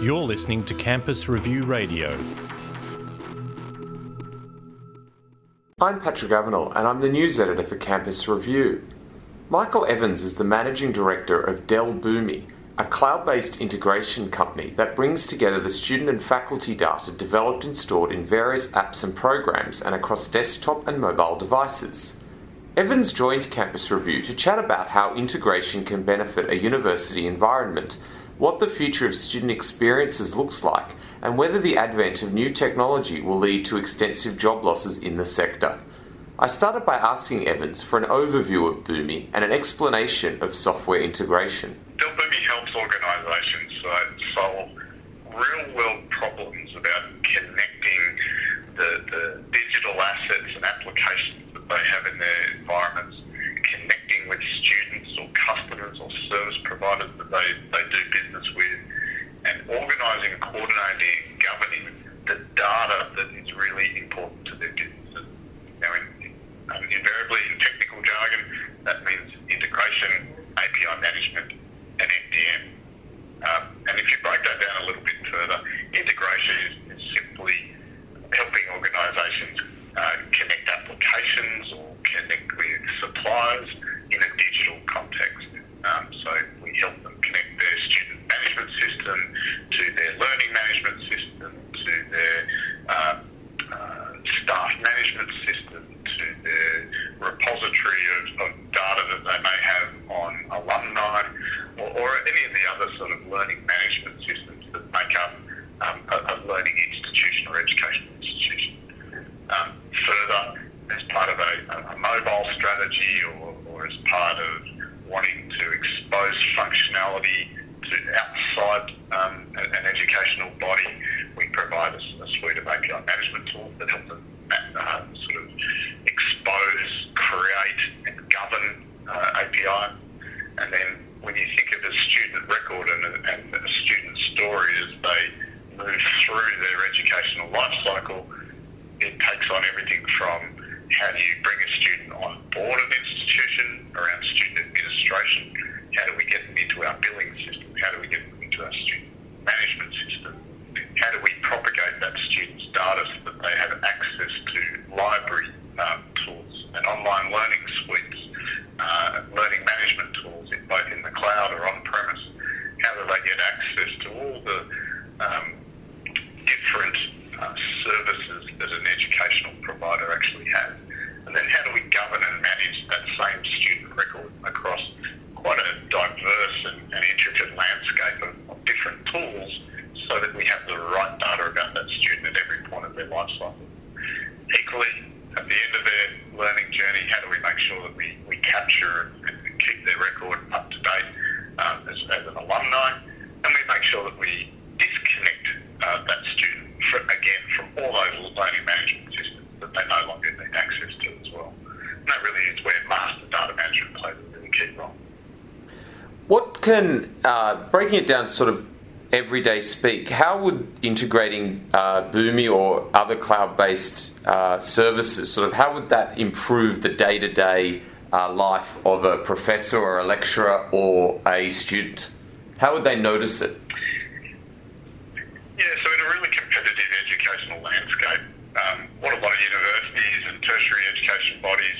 You're listening to Campus Review Radio. I'm Patrick Avenel and I'm the news editor for Campus Review. Michael Evans is the managing director of Dell Boomi, a cloud based integration company that brings together the student and faculty data developed and stored in various apps and programs and across desktop and mobile devices. Evans joined Campus Review to chat about how integration can benefit a university environment what the future of student experiences looks like, and whether the advent of new technology will lead to extensive job losses in the sector. I started by asking Evans for an overview of Boomi and an explanation of software integration. Boomi helps organisations uh, solve real world problems about connecting the, the digital assets and applications that they have in their environments, connecting with students or customers or service providers that they, they do business with, and organising, coordinating, and governing the data that is really important to their businesses. Now, in, um, invariably in technical jargon, that means integration, API management, and MDM. Um, and if you break that down a little bit further, integration is, is simply helping organisations uh, connect applications or connect in a digital context. Um, so we help them connect their student management system to their learning management system to their uh, uh, staff management system to their repository of, of, data that they may have on alumni or, or, any of the other sort of learning management systems that make up um, a, a, learning institution or educational institution. Um, further, as part of a, a mobile strategy or, or, as part of wanting to expose functionality to outside um, an educational body, we provide a, a, suite of API management tools that help them uh, sort of expose, create, and govern uh, API. And then when you think of a student record and a, and a student story as they move through their educational life cycle, it takes on everything from how do you bring a student on board an institution around student administration? How do we get them into our billing system? How do we get them into our student management system? How do we propagate that student's data so that they have access to library um, tools and online learning suites, uh, learning management tools, in, both in the cloud or on premise? How do they get access to all the um, different uh, services that an educational provider actually has. And then how do we govern and manage that same student record across quite a diverse and, and intricate landscape of, of, different tools so that we have the right data about that student at every point of their life cycle. Equally, at the end of their learning journey, how do we make sure that we, we capture and, keep their record up to date um, as, as an alumni? And we make sure that we disconnect uh, that student again from all those learning management systems that they no longer need access to as well. And that really is where master data management plays a really key role. What can, uh, breaking it down sort of everyday speak, how would integrating uh, Boomi or other cloud based uh, services, sort of, how would that improve the day to day life of a professor or a lecturer or a student? How would they notice it? Yeah, so in a really competitive educational landscape, um, what a lot of universities and tertiary education bodies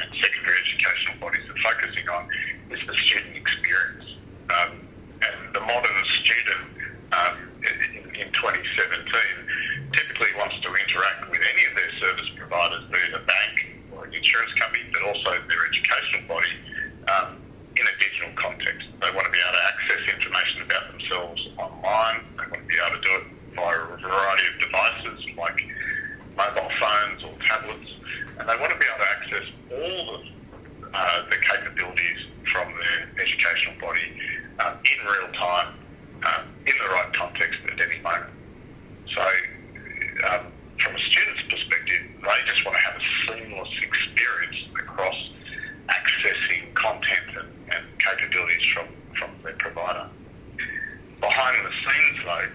and secondary educational bodies are focusing on is the student experience. Um, and the modern student um, in, in 2017 typically wants to interact with any of their service providers, be it a bank or an insurance company, but also their educational body um, in a digital context. They want to be able to access information about themselves online. They want to be able to do it via a variety of devices like mobile phones or tablets. And they want to be able to access all of uh, the capabilities from their educational body um, in real time, um, in the right context at any moment. So um, from a student's perspective, they just want to have a seamless experience across accessing content and, and capabilities from, from their provider. Behind the scenes, though,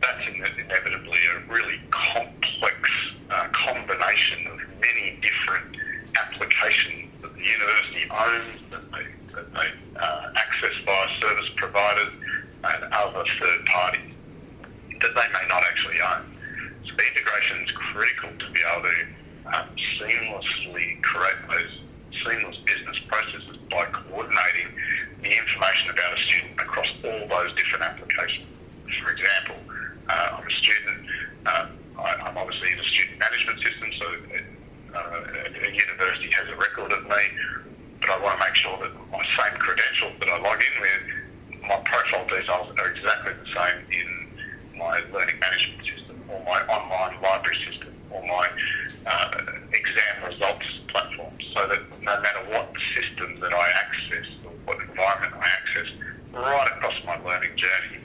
that's inevitably a really complex uh, combination of many different applications that the university owns, that they, that they uh, access via service providers and other third parties. that they may not actually own. So the integration is critical to be able to um, seamlessly create those seamless business processes by coordinating the information about a student across all those different applications. For example, uh, I'm a student, uh, I, I'm obviously in a student management system, so uh, a university has a record of me, but I want to make sure that my same credentials that I log in with, my profile details are exactly the same in my learning management system or my online library system or my uh, exam results platform so that no matter what system that I access or what environment I access, right across my learning journey,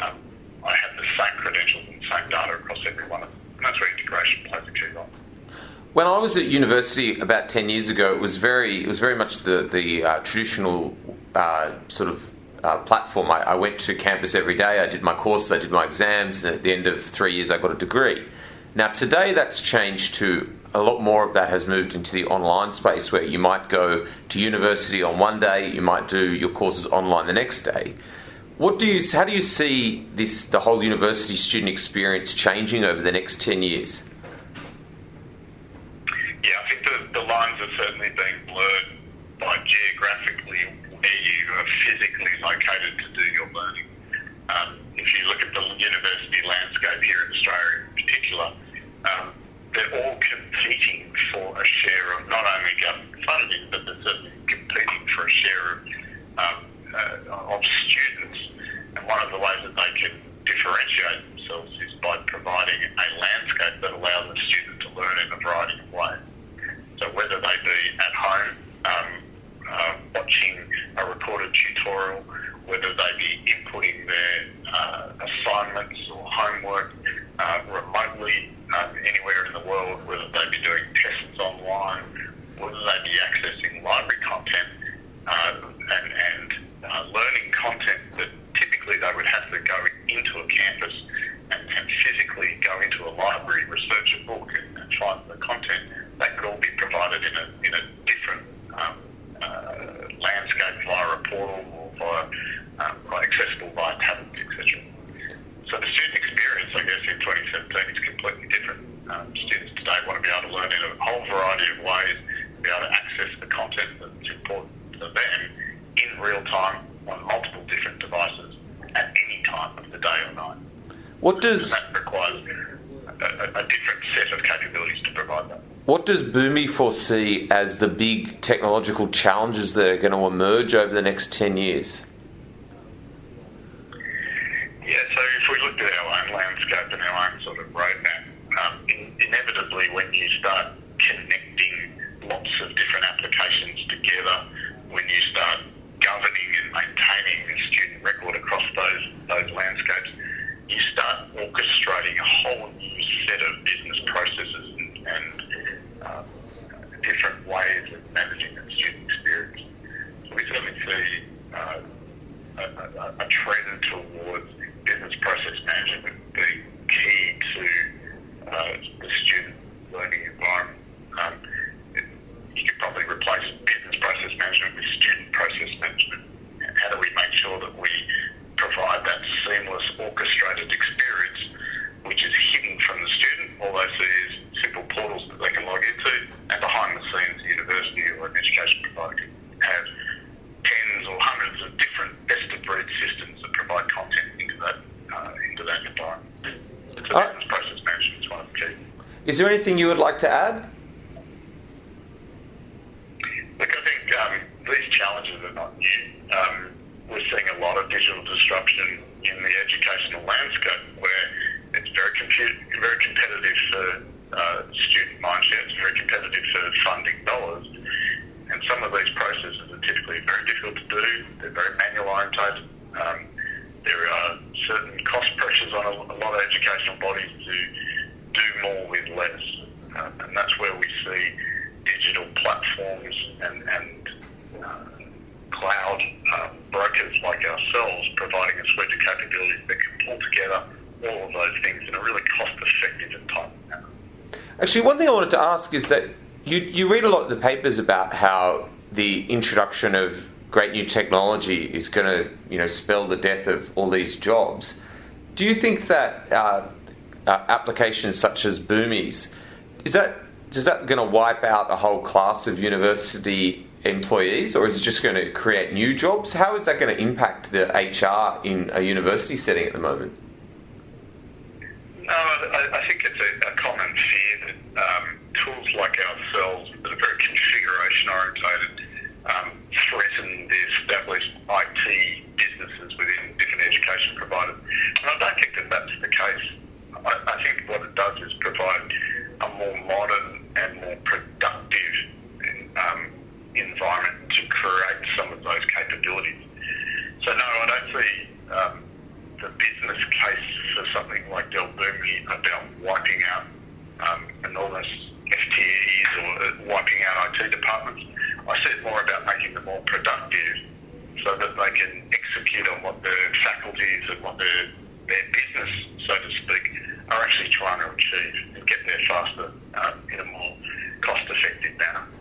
um, I have the same credentials and the same data across every one of them. And that's where integration plays a key role. When I was at university about ten years ago, it was very it was very much the the uh, traditional uh, sort of uh, platform. I, I, went to campus every day. I did my courses, I did my exams, and at the end of three years, I got a degree. Now today, that's changed to a lot more of that has moved into the online space, where you might go to university on one day, you might do your courses online the next day. What do you? How do you see this the whole university student experience changing over the next ten years? Yeah, I think the, the lines are certainly being blurred by geographically where you are physically located to do your learning. Um, if you look at the university landscape here in Australia in particular, um, they're all competing for a share of not only government funding, but they're certainly competing for a share of, um, uh, of students. And one of the ways that they can differentiate themselves is by providing a landscape that allows a student to learn in a variety of ways. So whether they be at home um, uh, watching a recorded tutorial, whether they be inputting their uh, assignments or homework uh, remotely um, anywhere in the world, whether they be doing tests online, whether they be accessing library content uh, and, and uh, learning content that typically they would have to go into a campus and, and physically go into a library, research a book, and, and find the content that could all be provided in a, in a different um, uh, landscape via a portal or via um, accessible via tablets, etc. So the student experience, I guess, in 2017 is completely different. Um, students today want to be able to learn in a whole variety of ways, be able to access the content that's to in real time on multiple different devices at any time of the day or night. What does that requires a, a, a different set of capabilities to provide that. What does Boomi foresee as the big technological challenges that are going to emerge over the next 10 years? Yeah, so if we looked at our own landscape and our own sort of roadmap, um, in, inevitably when you start connecting lots of different applications together, when you start governing and maintaining a student record across those those landscapes, you start orchestrating a whole new set of business processes and, and um, different ways of managing the student experience. So we certainly see uh, a, a, a, trend towards business process management being key to uh, the student learning environment. Um, it, you could probably replace business process management with student process management. How do we make sure that we provide that seamless, orchestrated experience, which is hidden from the student. All they see is simple portals that they can log into, and behind the scenes, the university or an education provider can have tens or hundreds of different best-of-breed systems that provide content into that uh, into that environment. Uh, business process management is one of the key. Is there anything you would like to add? Look, I think um, these challenges are not new. Um, we're seeing a lot of digital disruption in the educational landscape where it's very, compu- very competitive for uh, student mindshare, it's very competitive for funding dollars. And some of these processes are typically very difficult to do, they're very manual oriented. Um, certain cost pressures on a, a, lot of educational bodies to do more with less. Um, and that's where we see digital platforms and, and uh, cloud um, brokers like ourselves providing a suite of capabilities that can pull together all of those things in a really cost-effective and timely manner. Actually, one thing I wanted to ask is that you, you read a lot of the papers about how the introduction of great new technology is going to you know spell the death of all these jobs. Do you think that uh, uh, applications such as Boomi's is that is that going to wipe out a whole class of university employees, or is it just going to create new jobs? How is that going to impact the HR in a university setting at the moment? No, I, I think it's a, a common fear that um, like Dell Boomi uh, about wiping out um, enormous FTEs or uh, wiping out IT departments. I said more about making them more productive so that they can execute on what their faculties and what their, their business, so to speak, are actually trying to achieve and get there faster uh, in a more cost effective manner.